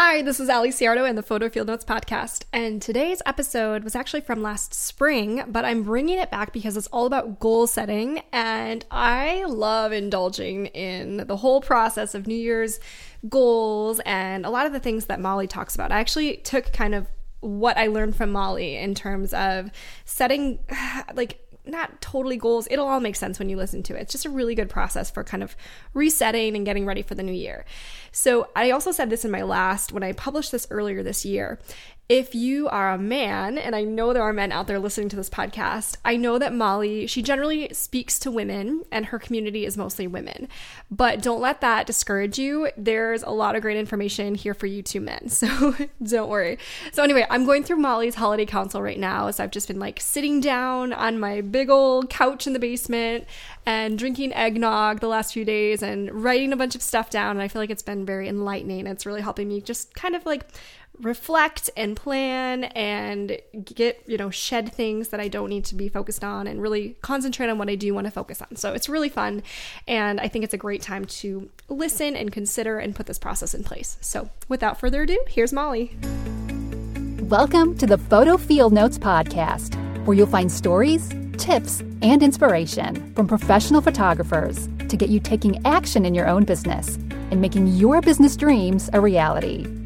Hi, this is Ali Ciardo and the Photo Field Notes podcast. And today's episode was actually from last spring, but I'm bringing it back because it's all about goal setting. And I love indulging in the whole process of New Year's goals and a lot of the things that Molly talks about. I actually took kind of what I learned from Molly in terms of setting, like, not totally goals. It'll all make sense when you listen to it. It's just a really good process for kind of resetting and getting ready for the new year. So, I also said this in my last when I published this earlier this year if you are a man, and I know there are men out there listening to this podcast, I know that Molly, she generally speaks to women and her community is mostly women. But don't let that discourage you. There's a lot of great information here for you too men. So don't worry. So, anyway, I'm going through Molly's holiday council right now. So I've just been like sitting down on my big old couch in the basement and drinking eggnog the last few days and writing a bunch of stuff down. And I feel like it's been very enlightening. It's really helping me just kind of like reflect and plan and get, you know, shed things that I don't need to be focused on and really concentrate on what I do want to focus on. So it's really fun. And I think it's a great time to listen and consider and put this process in place. So without further ado, here's Molly. Welcome to the Photo Field Notes podcast, where you'll find stories, tips, and inspiration from professional photographers to get you taking action in your own business and making your business dreams a reality.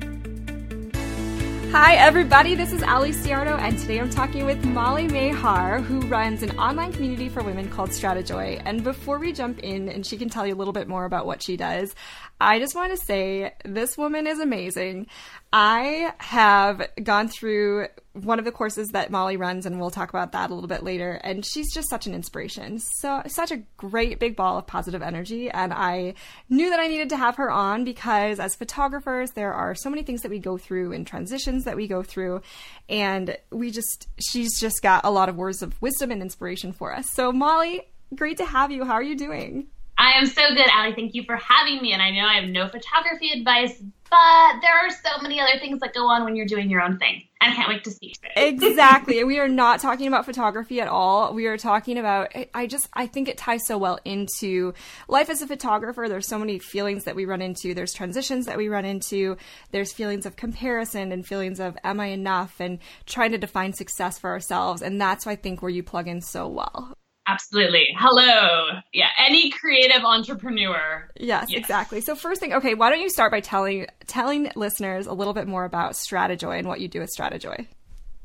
Hi, everybody. This is Ali Ciardo, and today I'm talking with Molly Mahar, who runs an online community for women called Stratajoy. And before we jump in, and she can tell you a little bit more about what she does, I just want to say this woman is amazing. I have gone through one of the courses that Molly runs, and we'll talk about that a little bit later. And she's just such an inspiration. So, such a great big ball of positive energy. And I knew that I needed to have her on because as photographers, there are so many things that we go through and transitions that we go through. And we just, she's just got a lot of words of wisdom and inspiration for us. So, Molly, great to have you. How are you doing? I am so good, Ali. Thank you for having me. And I know I have no photography advice, but there are so many other things that go on when you're doing your own thing. I can't wait to see exactly. we are not talking about photography at all. We are talking about, I just, I think it ties so well into life as a photographer. There's so many feelings that we run into. There's transitions that we run into. There's feelings of comparison and feelings of, am I enough? And trying to define success for ourselves. And that's, why I think, where you plug in so well. Absolutely. Hello. Yeah, any creative entrepreneur. Yes, yes, exactly. So first thing, okay, why don't you start by telling telling listeners a little bit more about Stratajoy and what you do at Stratajoy?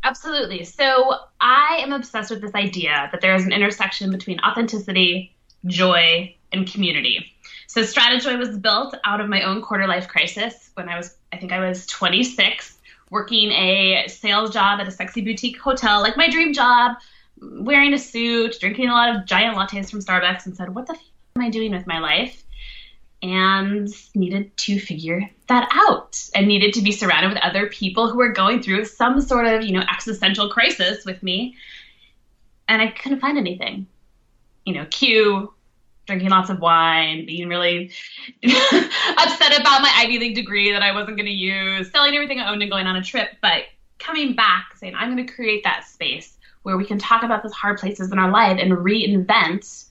Absolutely. So I am obsessed with this idea that there is an intersection between authenticity, joy, and community. So Stratajoy was built out of my own quarter life crisis when I was I think I was 26 working a sales job at a sexy boutique hotel, like my dream job wearing a suit, drinking a lot of giant lattes from Starbucks, and said, What the f am I doing with my life? And needed to figure that out and needed to be surrounded with other people who were going through some sort of, you know, existential crisis with me. And I couldn't find anything. You know, cue drinking lots of wine, being really upset about my Ivy League degree that I wasn't going to use, selling everything I owned and going on a trip, but coming back saying, I'm going to create that space where we can talk about those hard places in our life and reinvent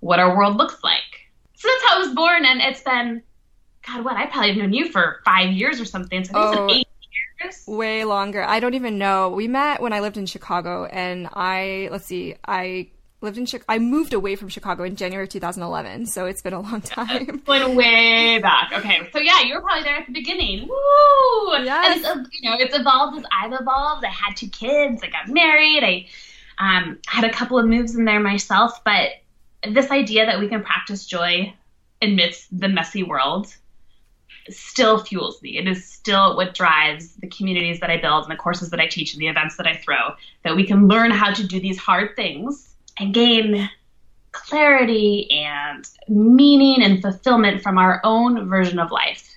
what our world looks like. So that's how it was born, and it's been, God, what? I probably have known you for five years or something. So I think oh, eight years. Way longer. I don't even know. We met when I lived in Chicago, and I, let's see, I lived in Chicago. I moved away from Chicago in January 2011, so it's been a long time. Went way back. Okay, so yeah, you were probably there at the beginning. Woo! Yes. And it's, you know, it's evolved as I've evolved. I had two kids. I got married. I um, had a couple of moves in there myself, but this idea that we can practice joy amidst the messy world still fuels me. It is still what drives the communities that I build and the courses that I teach and the events that I throw. That we can learn how to do these hard things and gain clarity and meaning and fulfillment from our own version of life.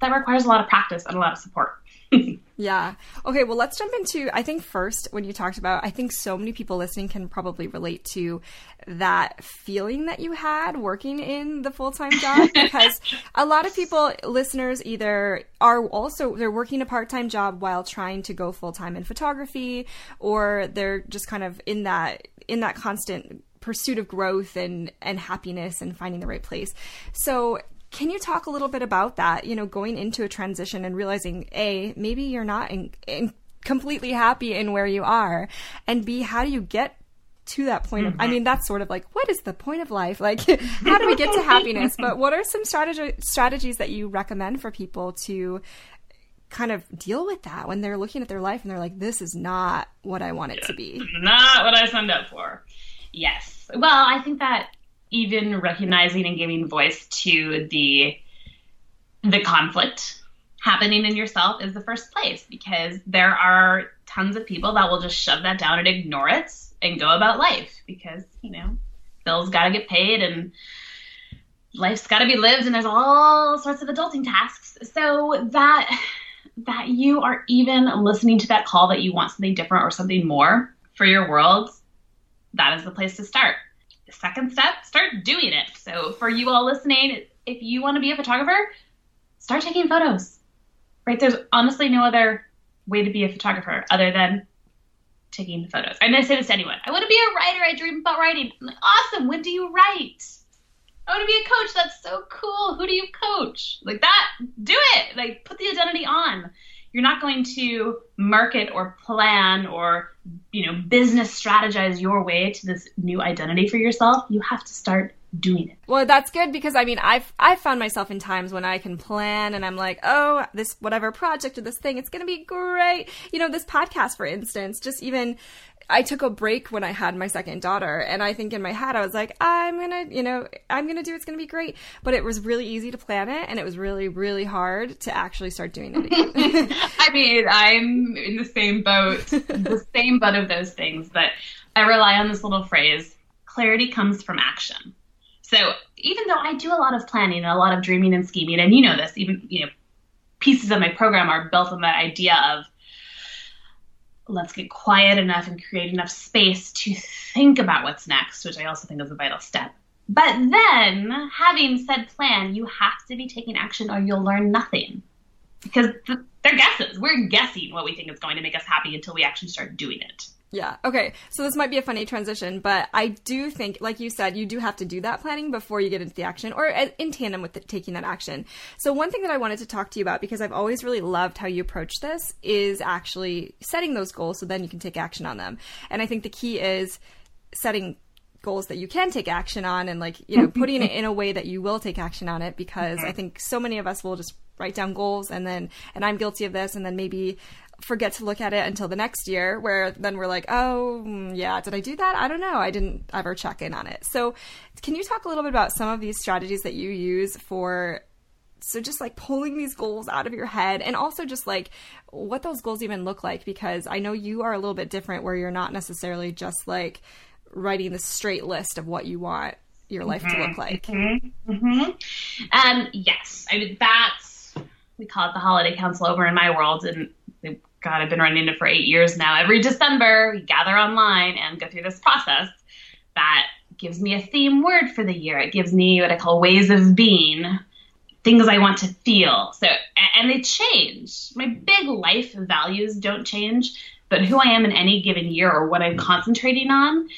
That requires a lot of practice and a lot of support. yeah. Okay, well, let's jump into. I think first, when you talked about, I think so many people listening can probably relate to that feeling that you had working in the full time job because a lot of people, listeners, either are also, they're working a part time job while trying to go full time in photography or they're just kind of in that, in that constant pursuit of growth and, and happiness and finding the right place. So, can you talk a little bit about that? You know, going into a transition and realizing, A, maybe you're not in, in completely happy in where you are, and B, how do you get to that point of, I mm-hmm. mean, that's sort of like, what is the point of life? Like, how do we get to happiness? But what are some strategy, strategies that you recommend for people to kind of deal with that when they're looking at their life and they're like, this is not what I want it yeah, to be? Not what I signed up for. Yes. Well, I think that even recognizing and giving voice to the the conflict happening in yourself is the first place because there are tons of people that will just shove that down and ignore it and go about life because you know bills got to get paid and life's got to be lived and there's all sorts of adulting tasks. So that that you are even listening to that call that you want something different or something more for your world that is the place to start second step start doing it so for you all listening if you want to be a photographer start taking photos right there's honestly no other way to be a photographer other than taking photos. I'm going to say this to anyone. I want to be a writer. I dream about writing. Like, awesome. When do you write? I want to be a coach. That's so cool. Who do you coach? Like that, do it. Like put the identity on. You're not going to market or plan or, you know, business strategize your way to this new identity for yourself. You have to start doing it. Well, that's good because I mean, I've I've found myself in times when I can plan and I'm like, oh, this whatever project or this thing, it's gonna be great. You know, this podcast, for instance, just even I took a break when I had my second daughter, and I think in my head I was like, I'm gonna, you know, I'm gonna do. It's gonna be great. But it was really easy to plan it, and it was really, really hard to actually start doing it again. I mean, I'm in the same boat, the same boat of those things. But I rely on this little phrase: clarity comes from action. So even though I do a lot of planning and a lot of dreaming and scheming, and you know this, even you know, pieces of my program are built on that idea of let's get quiet enough and create enough space to think about what's next, which I also think is a vital step. But then, having said plan, you have to be taking action or you'll learn nothing. Because they're guesses. We're guessing what we think is going to make us happy until we actually start doing it. Yeah. Okay. So this might be a funny transition, but I do think, like you said, you do have to do that planning before you get into the action or uh, in tandem with the, taking that action. So one thing that I wanted to talk to you about, because I've always really loved how you approach this, is actually setting those goals so then you can take action on them. And I think the key is setting goals that you can take action on and like, you know, putting it in a way that you will take action on it because I think so many of us will just write down goals and then and I'm guilty of this and then maybe forget to look at it until the next year where then we're like oh mm, yeah did i do that? I don't know. I didn't ever check in on it. So can you talk a little bit about some of these strategies that you use for so just like pulling these goals out of your head and also just like what those goals even look like? Because i know you are a little bit different where you're not necessarily just like writing the straight list of what you want your life mm-hmm, to look like. Mm-hmm, mm-hmm. Um, yes. I mean that's we call it the holiday council over in my world and God, I've been running it for eight years now. Every December, we gather online and go through this process that gives me a theme word for the year. It gives me what I call ways of being, things I want to feel. So, and they change. My big life values don't change, but who I am in any given year or what I'm concentrating on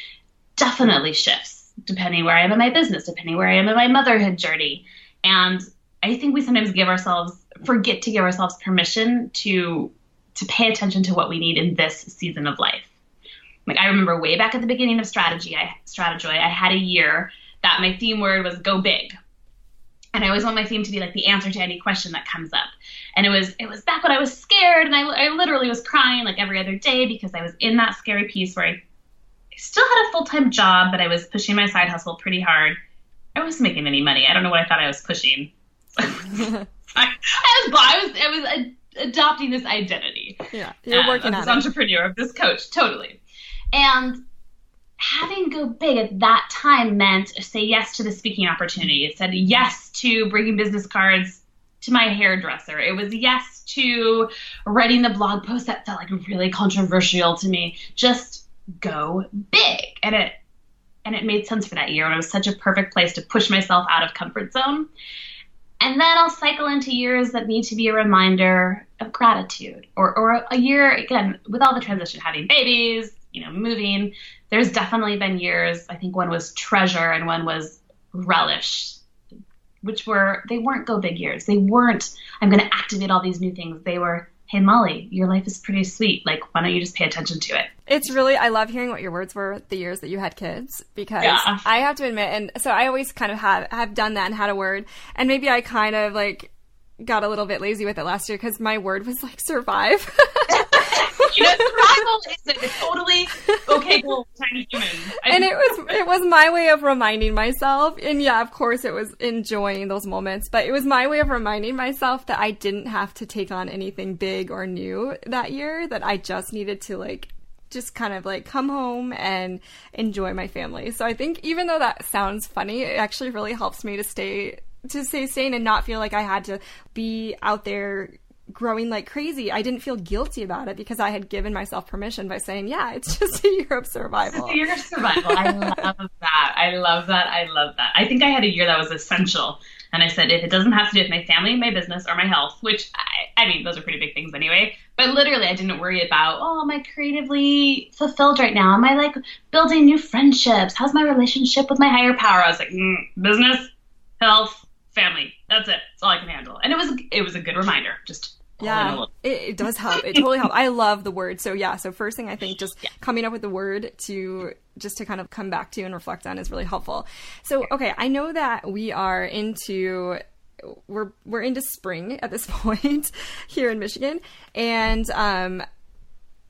definitely shifts depending where I am in my business, depending where I am in my motherhood journey. And I think we sometimes give ourselves, forget to give ourselves permission to to pay attention to what we need in this season of life. Like I remember way back at the beginning of strategy, I Stratajoy, I had a year that my theme word was go big. And I always want my theme to be like the answer to any question that comes up. And it was it was back when I was scared and I, I literally was crying like every other day because I was in that scary piece where I still had a full time job, but I was pushing my side hustle pretty hard. I wasn't making any money. I don't know what I thought I was pushing. I, I was I was I was adopting this identity. Yeah, you're working uh, of this entrepreneur, of this coach, totally. And having go big at that time meant say yes to the speaking opportunity. It said yes to bringing business cards to my hairdresser. It was yes to writing the blog post that felt like really controversial to me. Just go big. And it and it made sense for that year. And it was such a perfect place to push myself out of comfort zone. And then I'll cycle into years that need to be a reminder of gratitude or, or a year, again, with all the transition, having babies, you know, moving, there's definitely been years, I think one was treasure and one was relish. which were they weren't go big years. They weren't I'm going to activate all these new things. They were hey Molly, your life is pretty sweet. Like why don't you just pay attention to it? It's really I love hearing what your words were the years that you had kids because Yeah. I have to admit and so I always kind of have have done that and had a word and maybe I kind of like got a little bit lazy with it last year because my word was like survive. You know, survival is a totally okay goal tiny humans. I and it was it was my way of reminding myself and yeah of course it was enjoying those moments but it was my way of reminding myself that i didn't have to take on anything big or new that year that i just needed to like just kind of like come home and enjoy my family so i think even though that sounds funny it actually really helps me to stay to stay sane and not feel like i had to be out there growing like crazy i didn't feel guilty about it because i had given myself permission by saying yeah it's just a year of survival It's a year of survival. I love that. I love that. I love that. I think I had a year that was essential. And I said, if it doesn't have to do with my family, my business, or my health, which I, I mean, those are pretty big things anyway. But literally, I didn't worry about, oh, am I creatively fulfilled right now? Am I like building new friendships? How's my relationship with my higher power? I was like, mm, business, health, family. That's it. That's all I can handle. And it was it was a good reminder. Just pull in a Yeah, it, it does help. It totally helps. I love the word. So yeah, so first thing I think just Yeah. coming up with the word to just to kind of come back to and reflect on is really helpful. So okay, I know that we are into we're we're into spring at this point here in Michigan, and um,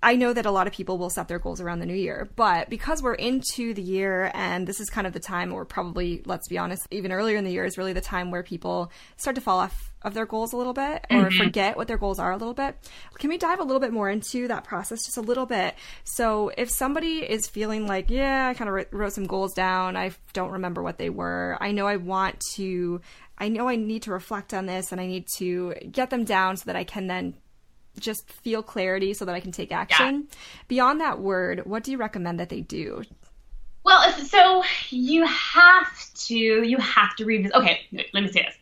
I know that a lot of people will set their goals around the new year, but because we're into the year and this is kind of the time, or probably, let's be honest, even earlier in the year is really the time where people start to fall off of their goals a little bit or mm-hmm. forget what their goals are a little bit. Can we dive a little bit more into that process just a little bit? So if somebody is feeling like, yeah, I kind of wrote some goals down, I don't remember what they were, I know I want to. I know I need to reflect on this and I need to get them down so that I can then just feel clarity so that I can take action. Beyond that word, what do you recommend that they do? Well, so you have to you have to revisit. Okay, let me say this.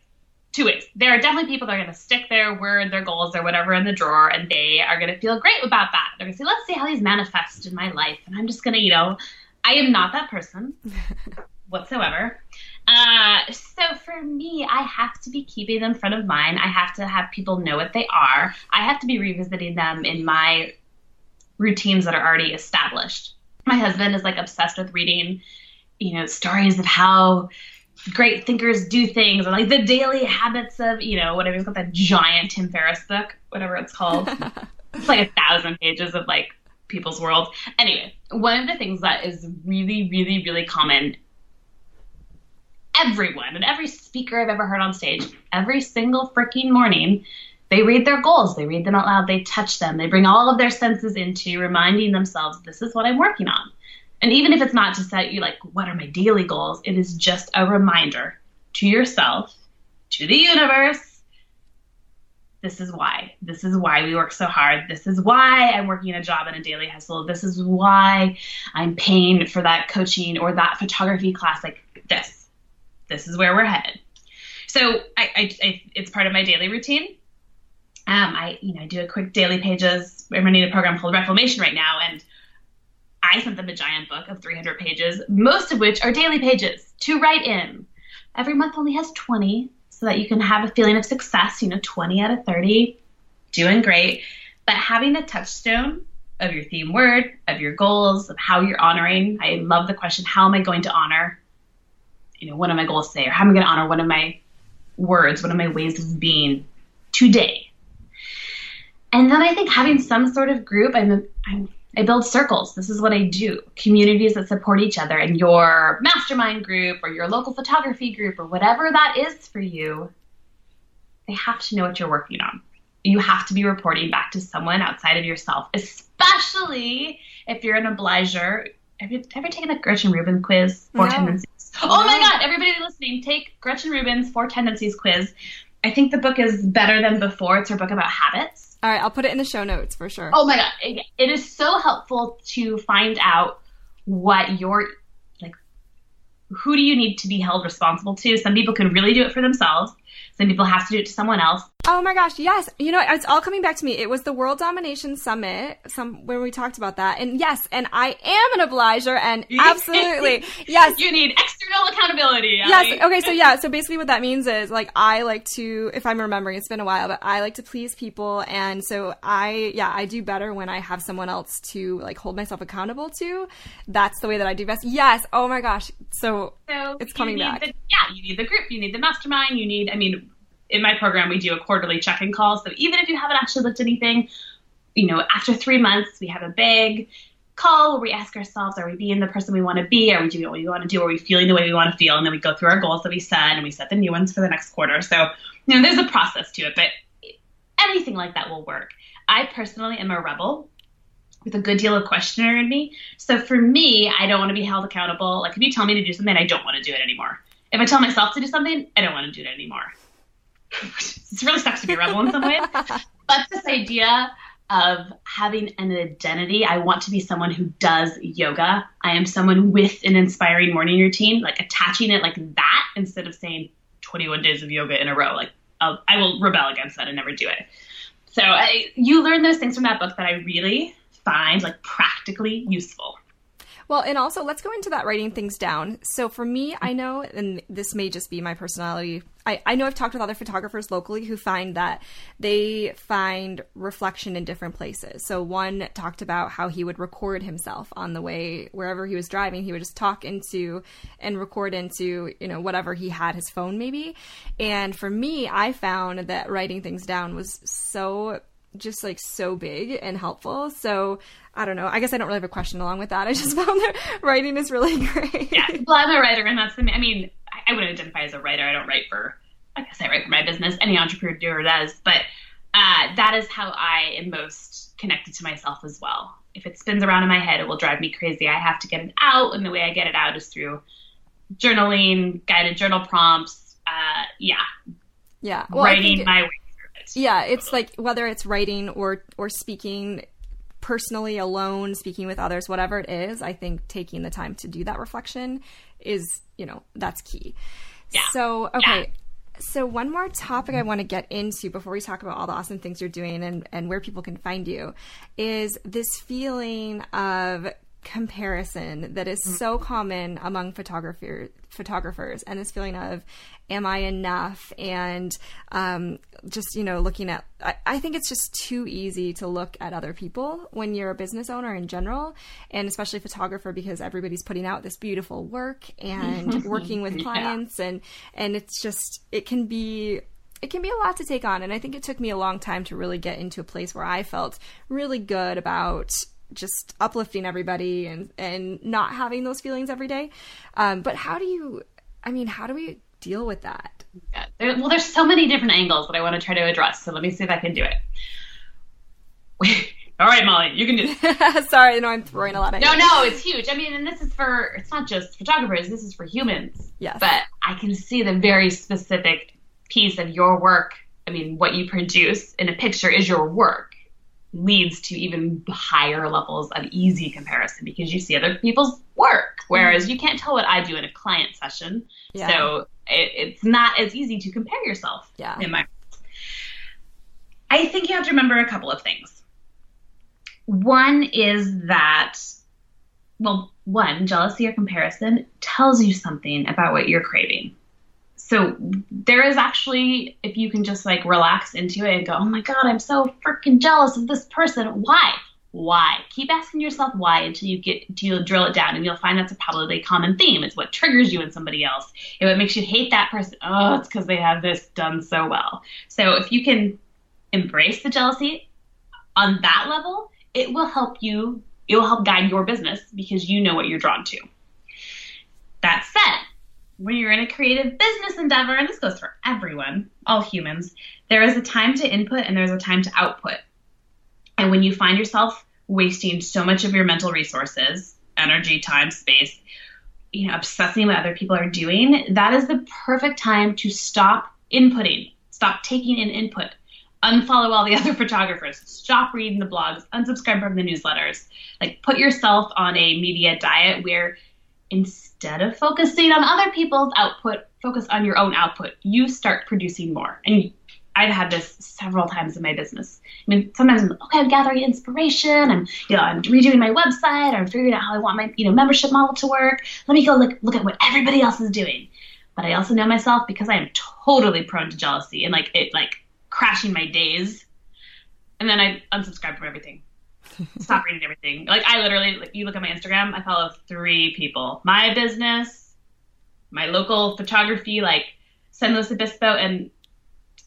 Two ways. There are definitely people that are going to stick their word, their goals, or whatever in the drawer, and they are going to feel great about that. They're going to say, "Let's see how these manifest in my life," and I'm just going to, you know, I am not that person whatsoever. Uh, so for me, I have to be keeping them front of mind. I have to have people know what they are. I have to be revisiting them in my routines that are already established. My husband is like obsessed with reading, you know, stories of how great thinkers do things or like the daily habits of, you know, whatever. He's got that giant Tim Ferriss book, whatever it's called. it's like a thousand pages of like people's world. Anyway, one of the things that is really, really, really common everyone and every speaker I've ever heard on stage, every single freaking morning, they read their goals. They read them out loud. They touch them. They bring all of their senses into reminding themselves, this is what I'm working on. And even if it's not to set you like, what are my daily goals? It is just a reminder to yourself, to the universe. This is why. This is why we work so hard. This is why I'm working a job in a daily hustle. This is why I'm paying for that coaching or that photography class. Like this this is where we're headed. So I, I, I, it's part of my daily routine. Um, I, you know, I do a quick daily pages. I'm running a program called Reformation right now, and I sent them a giant book of 300 pages, most of which are daily pages to write in. Every month only has 20, so that you can have a feeling of success. You know, 20 out of 30, doing great. But having a touchstone of your theme word, of your goals, of how you're honoring. I love the question: How am I going to honor? You know, what are my goals today, or how am I going to honor one of my words, one of my ways of being today. And then I think having some sort of group, I'm, I'm I build circles. This is what I do. Communities that support each other, and your mastermind group or your local photography group or whatever that is for you, they have to know what you're working on. You have to be reporting back to someone outside of yourself, especially if you're an obliger. Have you ever taken a Gretchen Rubin quiz? Four No. tendencies. Oh my God! Everybody listening, take Gretchen Rubin's Four Tendencies quiz. I think the book is better than before. It's her book about habits. All right, I'll put it in the show notes for sure. Oh my God! It, it is so helpful to find out what your like. Who do you need to be held responsible to? Some people can really do it for themselves. Some people have to do it to someone else. Oh my gosh, yes. You know, it's all coming back to me. It was the World Domination Summit, some when we talked about that. And yes, and I am an obliger and absolutely. Yes. You need external accountability. Yes. Okay. So yeah. So basically, what that means is like I like to, if I'm remembering, it's been a while, but I like to please people, and so I, yeah, I do better when I have someone else to like hold myself accountable to. That's the way that I do best. Yes. Oh my gosh. So, so it's coming back. The, yeah. You need the group. You need the mastermind. You need. I mean, in my program, we do a quarterly check-in call. So even if you haven't actually looked anything, you know, after three months, we have a big call where we ask ourselves, are we being the person we want to be? Are we doing what we want to do? Are we feeling the way we want to feel? And then we go through our goals that we set and we set the new ones for the next quarter. So, you know, there's a process to it, but anything like that will work. I personally am a rebel with a good deal of questioner in me. So for me, I don't want to be held accountable. Like if you tell me to do something, I don't want to do it anymore. If I tell myself to do something, I don't want to do it anymore. it really sucks to be a rebel in some ways. But this idea of having an identity. I want to be someone who does yoga. I am someone with an inspiring morning routine, like attaching it like that instead of saying 21 days of yoga in a row. Like I'll, I will rebel against that and never do it. So I, you learn those things from that book that I really find like practically useful. Well, and also let's go into that writing things down. So for me, I know, and this may just be my personality. I, I know I've talked with other photographers locally who find that they find reflection in different places. So one talked about how he would record himself on the way wherever he was driving. He would just talk into and record into, you know, whatever he had his phone maybe. And for me, I found that writing things down was so just like so big and helpful. So I don't know. I guess I don't really have a question along with that. I just found that writing is really great. Yeah, well, I'm a writer, and that's the. I mean, I wouldn't identify as a writer. I don't write for. I guess I write for my business. Any entrepreneur does, but uh, that is how I am most connected to myself as well. If it spins around in my head, it will drive me crazy. I have to get it out, and the way I get it out is through journaling, guided journal prompts. Uh, yeah, yeah, well, writing my way yeah it's like whether it's writing or or speaking personally alone speaking with others whatever it is i think taking the time to do that reflection is you know that's key yeah. so okay yeah. So one more topic I want to get into before we talk about all the awesome things you're doing and, and where people can find you is this feeling of comparison that is mm-hmm. so common among photographer photographers and this feeling of am i enough and um, just you know looking at I, I, think it's just too easy to look at other people when you're a business owner in general and especially photographer because everybody's putting out this beautiful work and working with clients yeah. and and it's just it can be it can be a lot to take on and i think it took me a long time to really get into a place where i felt really good about just uplifting everybody and and not having those feelings every day. Um, but how do you? I mean, how do we deal with that? Yeah, there, well, there's so many different angles that I want to try to address. So let me see if I can do it. All right, Molly, you can do this. Sorry, no, I'm throwing a lot of. No, no, it's huge. I mean, and this is for it's not just photographers. This is for humans. Yes. But I can see the very specific piece of your work. I mean, what you produce in a picture is your work leads to even higher levels of easy comparison because you see other people's work, whereas you can't tell what I do in a client session. Yeah. So it, it's not as easy to compare yourself. Yeah. In my, I think you have to remember a couple of things. One is that, well, one jealousy or comparison tells you something about what you're craving so there is actually if you can just like relax into it and go oh my god i'm so freaking jealous of this person. Why? Why? Keep asking yourself why until you get you drill it down and you'll find that's a probably common theme. It's what triggers you in somebody else. It makes you hate that person oh it's because they have this done so well. So if you can embrace the jealousy on that level it will help you it will help guide your business because you know what you're drawn to. That said when you're in a creative business endeavor, and this goes for everyone, all humans, there is a time to input and there's a time to output. And when you find yourself wasting so much of your mental resources, energy, time, space, you know, obsessing what other people are doing, that is the perfect time to stop inputting, stop taking in input, unfollow all the other photographers, stop reading the blogs, unsubscribe from the newsletters. Like put yourself on a media diet where instead of focusing on other people's output, focus on your own output. You start producing more. And I've had this several times in my business. I mean, sometimes I'm like, okay, I'm gathering inspiration. I'm, you know, I'm redoing my website. I'm figuring out how I want my, you know, membership model to work. Let me go look look at what everybody else is doing. But I also know myself because I am totally prone to jealousy and like it like crashing my days. And then I unsubscribe from everything. Stop reading everything. Like I literally, like, you look at my Instagram, I follow three people: my business, my local photography, like San Luis Obispo, and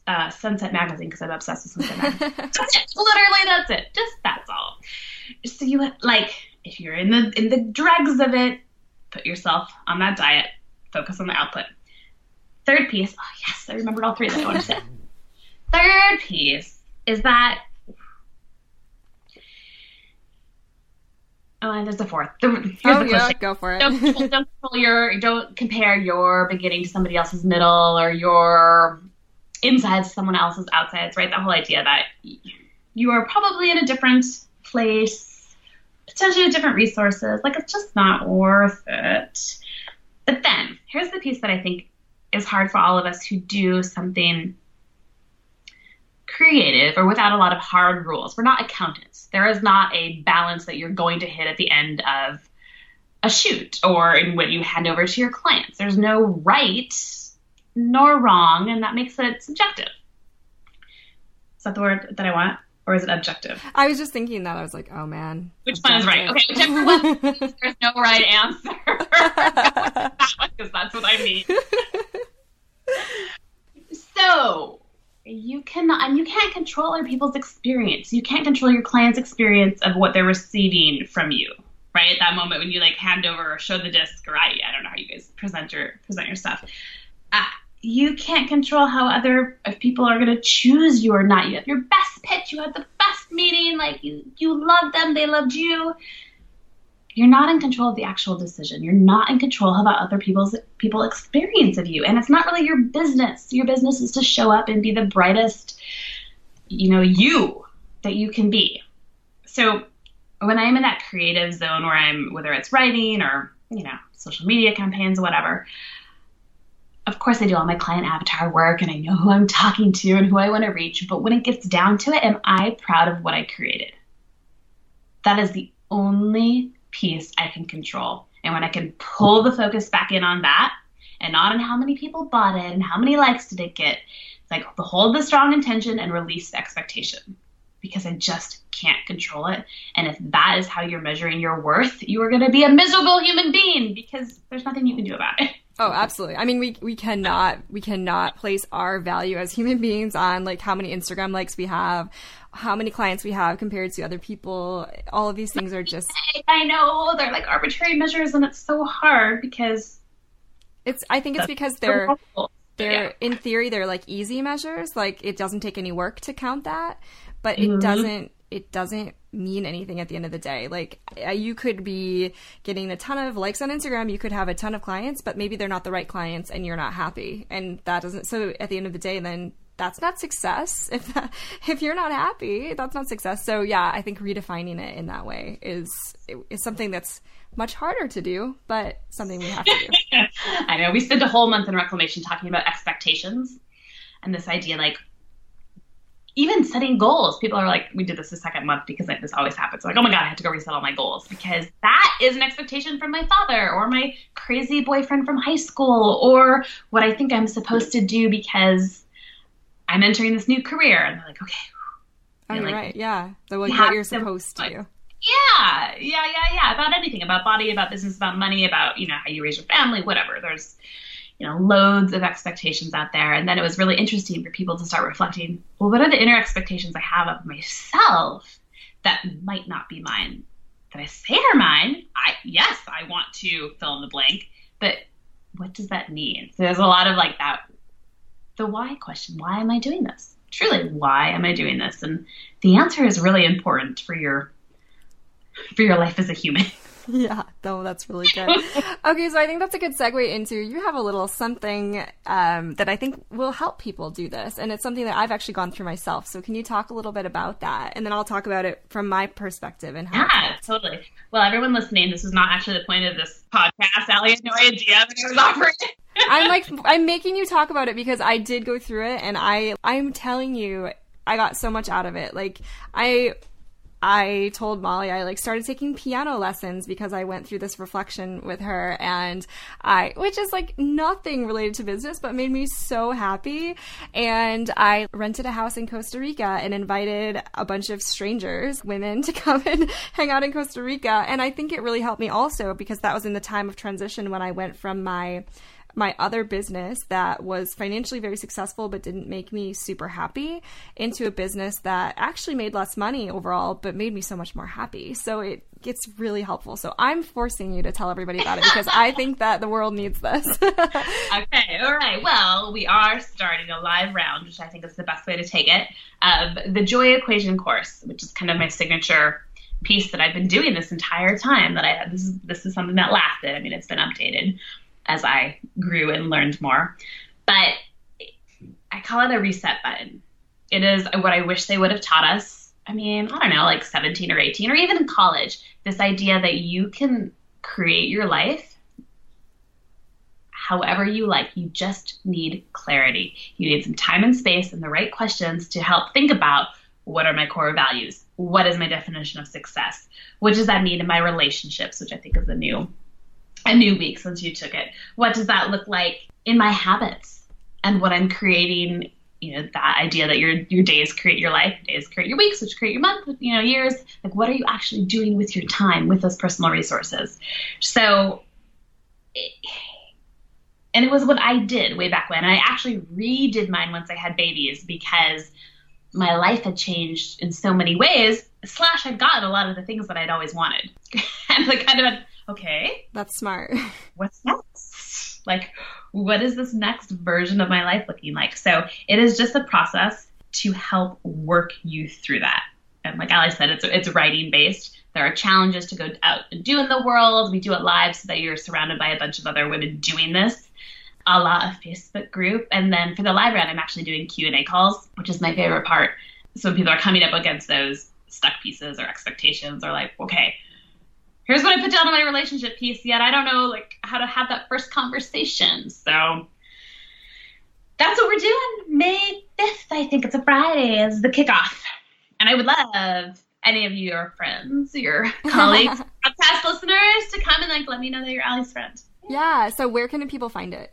uh, Sunset Magazine because I'm obsessed with Sunset Magazine. that's it. Literally, that's it. Just that's all. So you like, if you're in the in the dregs of it, put yourself on that diet. Focus on the output. Third piece. Oh yes, I remembered all three that I want to say. Third piece is that. Oh, and there's a fourth. The, here's oh the yeah, go for it. don't, don't control your don't compare your beginning to somebody else's middle or your insides to someone else's outsides right that whole idea that you are probably in a different place potentially different resources like it's just not worth it but then here's the piece that i think is hard for all of us who do something creative or without a lot of hard rules we're not accountants there is not a balance that you're going to hit at the end of a shoot or in what you hand over to your clients. There's no right nor wrong, and that makes it subjective. Is that the word that I want? Or is it objective? I was just thinking that. I was like, oh man. Which one is right? Okay, whichever one. There's no right answer. that one, because that's what I mean. so you cannot, and you can't control other people's experience. You can't control your client's experience of what they're receiving from you right at that moment when you like hand over or show the disc or I, I don't know how you guys present your present your stuff. Uh, you can't control how other if people are going to choose you or not. You have your best pitch, you had the best meeting, like you you loved them, they loved you. You're not in control of the actual decision. You're not in control of how other people's people experience of you, and it's not really your business. Your business is to show up and be the brightest, you know, you that you can be. So when I'm in that creative zone where I'm, whether it's writing or, you know, social media campaigns, or whatever, of course I do all my client avatar work and I know who I'm talking to and who I want to reach. But when it gets down to it, am I proud of what I created? That is the only piece I can control. And when I can pull the focus back in on that and not on how many people bought it and how many likes did it get, it's like hold the strong intention and release the expectation because I just can't control it. And if that is how you're measuring your worth, you are going to be a miserable human being because there's nothing you can do about it. Oh, absolutely. I mean, we we cannot we cannot place our value as human beings on like how many Instagram likes we have, how many clients we have compared to other people. All of these things are just I know they're like arbitrary measures and it's so hard because it's I think it's because they're they're in theory they're like easy measures, like it doesn't take any work to count that but it mm-hmm. doesn't it doesn't mean anything at the end of the day. Like you could be getting a ton of likes on Instagram, you could have a ton of clients, but maybe they're not the right clients and you're not happy. And that doesn't so at the end of the day then that's not success. If that, if you're not happy, that's not success. So yeah, I think redefining it in that way is is something that's much harder to do, but something we have to do. I know we spent a whole month in reclamation talking about expectations and this idea like even setting goals. People are like, we did this the second month because like, this always happens. Like, oh my God, I have to go reset all my goals because that is an expectation from my father or my crazy boyfriend from high school or what I think I'm supposed to do because I'm entering this new career. And they're like, okay. Oh, like, right. Yeah. The, what, what you're supposed to, to do. Yeah. Yeah. Yeah. Yeah. About anything, about body, about business, about money, about, you know, how you raise your family, whatever. There's, you know, loads of expectations out there. And then it was really interesting for people to start reflecting, well, what are the inner expectations I have of myself that might not be mine? That I say are mine. I yes, I want to fill in the blank, but what does that mean? So there's a lot of like that the why question. Why am I doing this? Truly, why am I doing this? And the answer is really important for your for your life as a human. yeah, no, that's really good. okay, so I think that's a good segue into you have a little something um, that I think will help people do this, and it's something that I've actually gone through myself. So can you talk a little bit about that, and then I'll talk about it from my perspective and how. Yeah, totally. Well, everyone listening, this is not actually the point of this podcast. Allie had no idea that I was offering it. I'm like I'm making you talk about it because I did go through it and I I'm telling you I got so much out of it. Like I I told Molly I like started taking piano lessons because I went through this reflection with her and I which is like nothing related to business but made me so happy. And I rented a house in Costa Rica and invited a bunch of strangers, women to come and hang out in Costa Rica. And I think it really helped me also because that was in the time of transition when I went from my my other business that was financially very successful but didn't make me super happy into a business that actually made less money overall but made me so much more happy. So it gets really helpful. So I'm forcing you to tell everybody about it because I think that the world needs this. okay, all right. Well, we are starting a live round, which I think is the best way to take it, of the Joy Equation course, which is kind of my signature piece that I've been doing this entire time that I this is this is something that lasted. I mean, it's been updated as I grew and learned more. But I call it a reset button. It is what I wish they would have taught us. I mean, I don't know, like 17 or 18, or even in college, this idea that you can create your life however you like. You just need clarity. You need some time and space and the right questions to help think about what are my core values? What is my definition of success? What does that mean in my relationships, which I think is a new a new week since you took it. What does that look like in my habits and what I'm creating? You know, that idea that your your days create your life, days create your weeks, which create your month, you know, years. Like, what are you actually doing with your time with those personal resources? So, and it was what I did way back when. I actually redid mine once I had babies because my life had changed in so many ways. Slash, I'd gotten a lot of the things that I'd always wanted, and like kind of okay, that's smart. What's next? Like, what is this next version of my life looking like? So it is just a process to help work you through that. And like Ali said, it's it's writing based. There are challenges to go out and do in the world. We do it live so that you're surrounded by a bunch of other women doing this, a la a Facebook group. And then for the live round, I'm actually doing Q and A calls, which is my favorite part. So people are coming up against those stuck pieces or expectations, or like, okay, here's what I put down on my relationship piece, yet I don't know like how to have that first conversation. So that's what we're doing. May 5th, I think it's a Friday, is the kickoff. And I would love any of your friends, your colleagues, podcast listeners to come and like let me know that you're Ali's friend. Yeah. So where can people find it?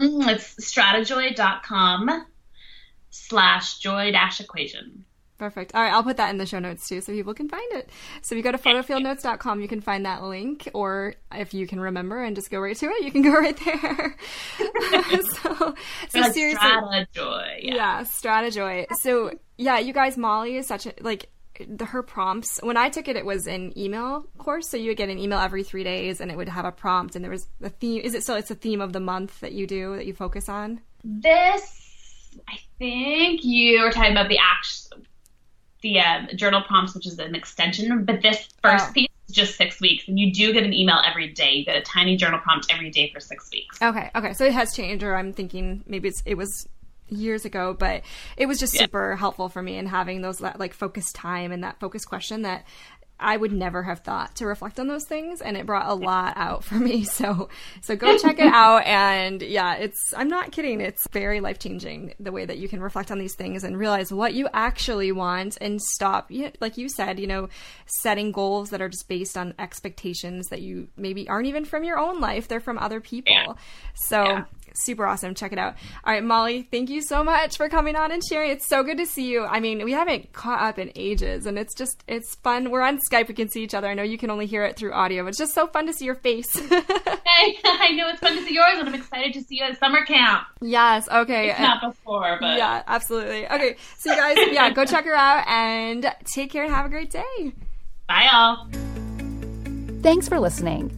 Mm, it's stratajoy.com slash joy dash equation. Perfect. All right, I'll put that in the show notes too so people can find it. So if you go to photofieldnotes.com, you can find that link, or if you can remember and just go right to it, you can go right there. so, so like seriously. Strata Joy. Yeah. yeah, Strata Joy. So, yeah, you guys, Molly is such a, like, the, her prompts when i took it it was an email course so you would get an email every three days and it would have a prompt and there was a theme is it still it's a theme of the month that you do that you focus on this i think you were talking about the action the uh, journal prompts, which is an extension, but this first oh. piece is just six weeks, and you do get an email every day. You get a tiny journal prompt every day for six weeks. Okay, okay, so it has changed, or I'm thinking maybe it was years ago, but it was just yeah. super helpful for me in having those like focused time and that focused question that I would never have thought to reflect on those things and it brought a lot out for me. So so go check it out and yeah, it's I'm not kidding. It's very life-changing the way that you can reflect on these things and realize what you actually want and stop like you said, you know, setting goals that are just based on expectations that you maybe aren't even from your own life, they're from other people. Yeah. So yeah super awesome. Check it out. All right, Molly, thank you so much for coming on and sharing. It's so good to see you. I mean, we haven't caught up in ages, and it's just it's fun. We're on Skype; we can see each other. I know you can only hear it through audio, but it's just so fun to see your face. hey, I know it's fun to see yours, and I'm excited to see you at summer camp. Yes. Okay. It's not before, but yeah, absolutely. Okay, so you guys, yeah, go check her out and take care and have a great day. Bye, all. Thanks for listening.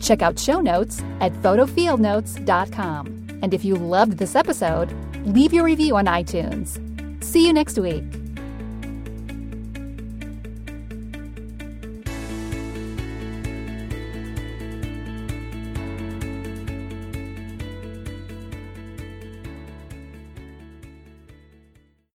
Check out show notes at photofieldnotes.com. And if you loved this episode, leave your review on iTunes. See you next week.